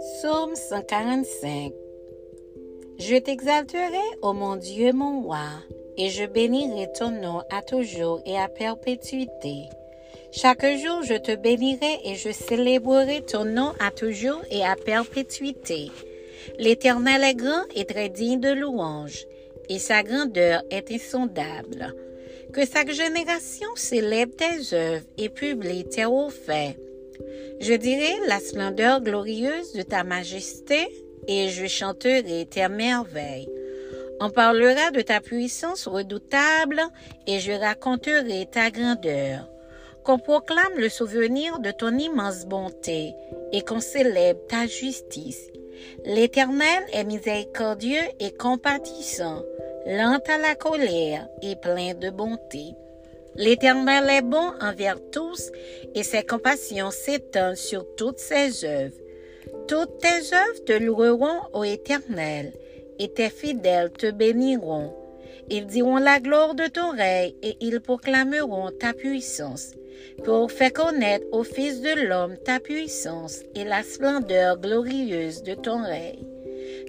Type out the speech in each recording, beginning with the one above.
Psaume 145 Je t'exalterai, ô mon Dieu, mon roi, et je bénirai ton nom à toujours et à perpétuité. Chaque jour, je te bénirai et je célébrerai ton nom à toujours et à perpétuité. L'Éternel est grand et très digne de louange, et sa grandeur est insondable. Que chaque génération célèbre tes œuvres et publie tes hauts faits. Je dirai la splendeur glorieuse de ta majesté et je chanterai tes merveilles. On parlera de ta puissance redoutable et je raconterai ta grandeur. Qu'on proclame le souvenir de ton immense bonté et qu'on célèbre ta justice. L'Éternel est miséricordieux et compatissant, lent à la colère et plein de bonté. L'Éternel est bon envers tous et ses compassions s'étendent sur toutes ses œuvres. Toutes tes œuvres te loueront, ô Éternel, et tes fidèles te béniront. Ils diront la gloire de ton règne et ils proclameront ta puissance pour faire connaître au Fils de l'homme ta puissance et la splendeur glorieuse de ton règne.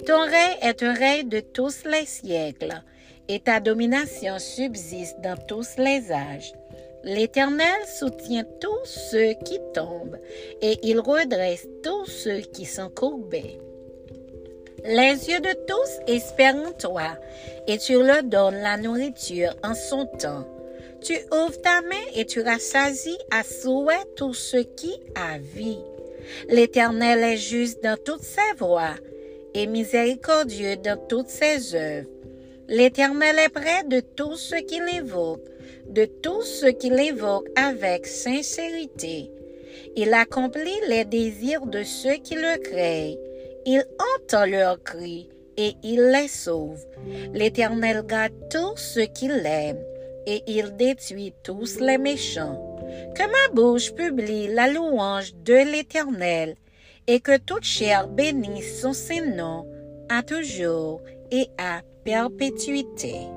Ton règne est un règne de tous les siècles et ta domination subsiste dans tous les âges. L'Éternel soutient tous ceux qui tombent et il redresse tous ceux qui sont courbés. Les yeux de tous espèrent en toi et tu leur donnes la nourriture en son temps. Tu ouvres ta main et tu rassasies à souhait tout ce qui a vie. L'Éternel est juste dans toutes ses voies et miséricordieux dans toutes ses œuvres. L'Éternel est près de tous ceux qui l'évoquent, de tous ceux qui l'évoquent avec sincérité. Il accomplit les désirs de ceux qui le créent. Il entend leurs cris et il les sauve. L'Éternel garde tous ceux qui l'aiment et il détruit tous les méchants. Que ma bouche publie la louange de l'Éternel et que toute chair bénisse son Saint-Nom à toujours et à perpétuité.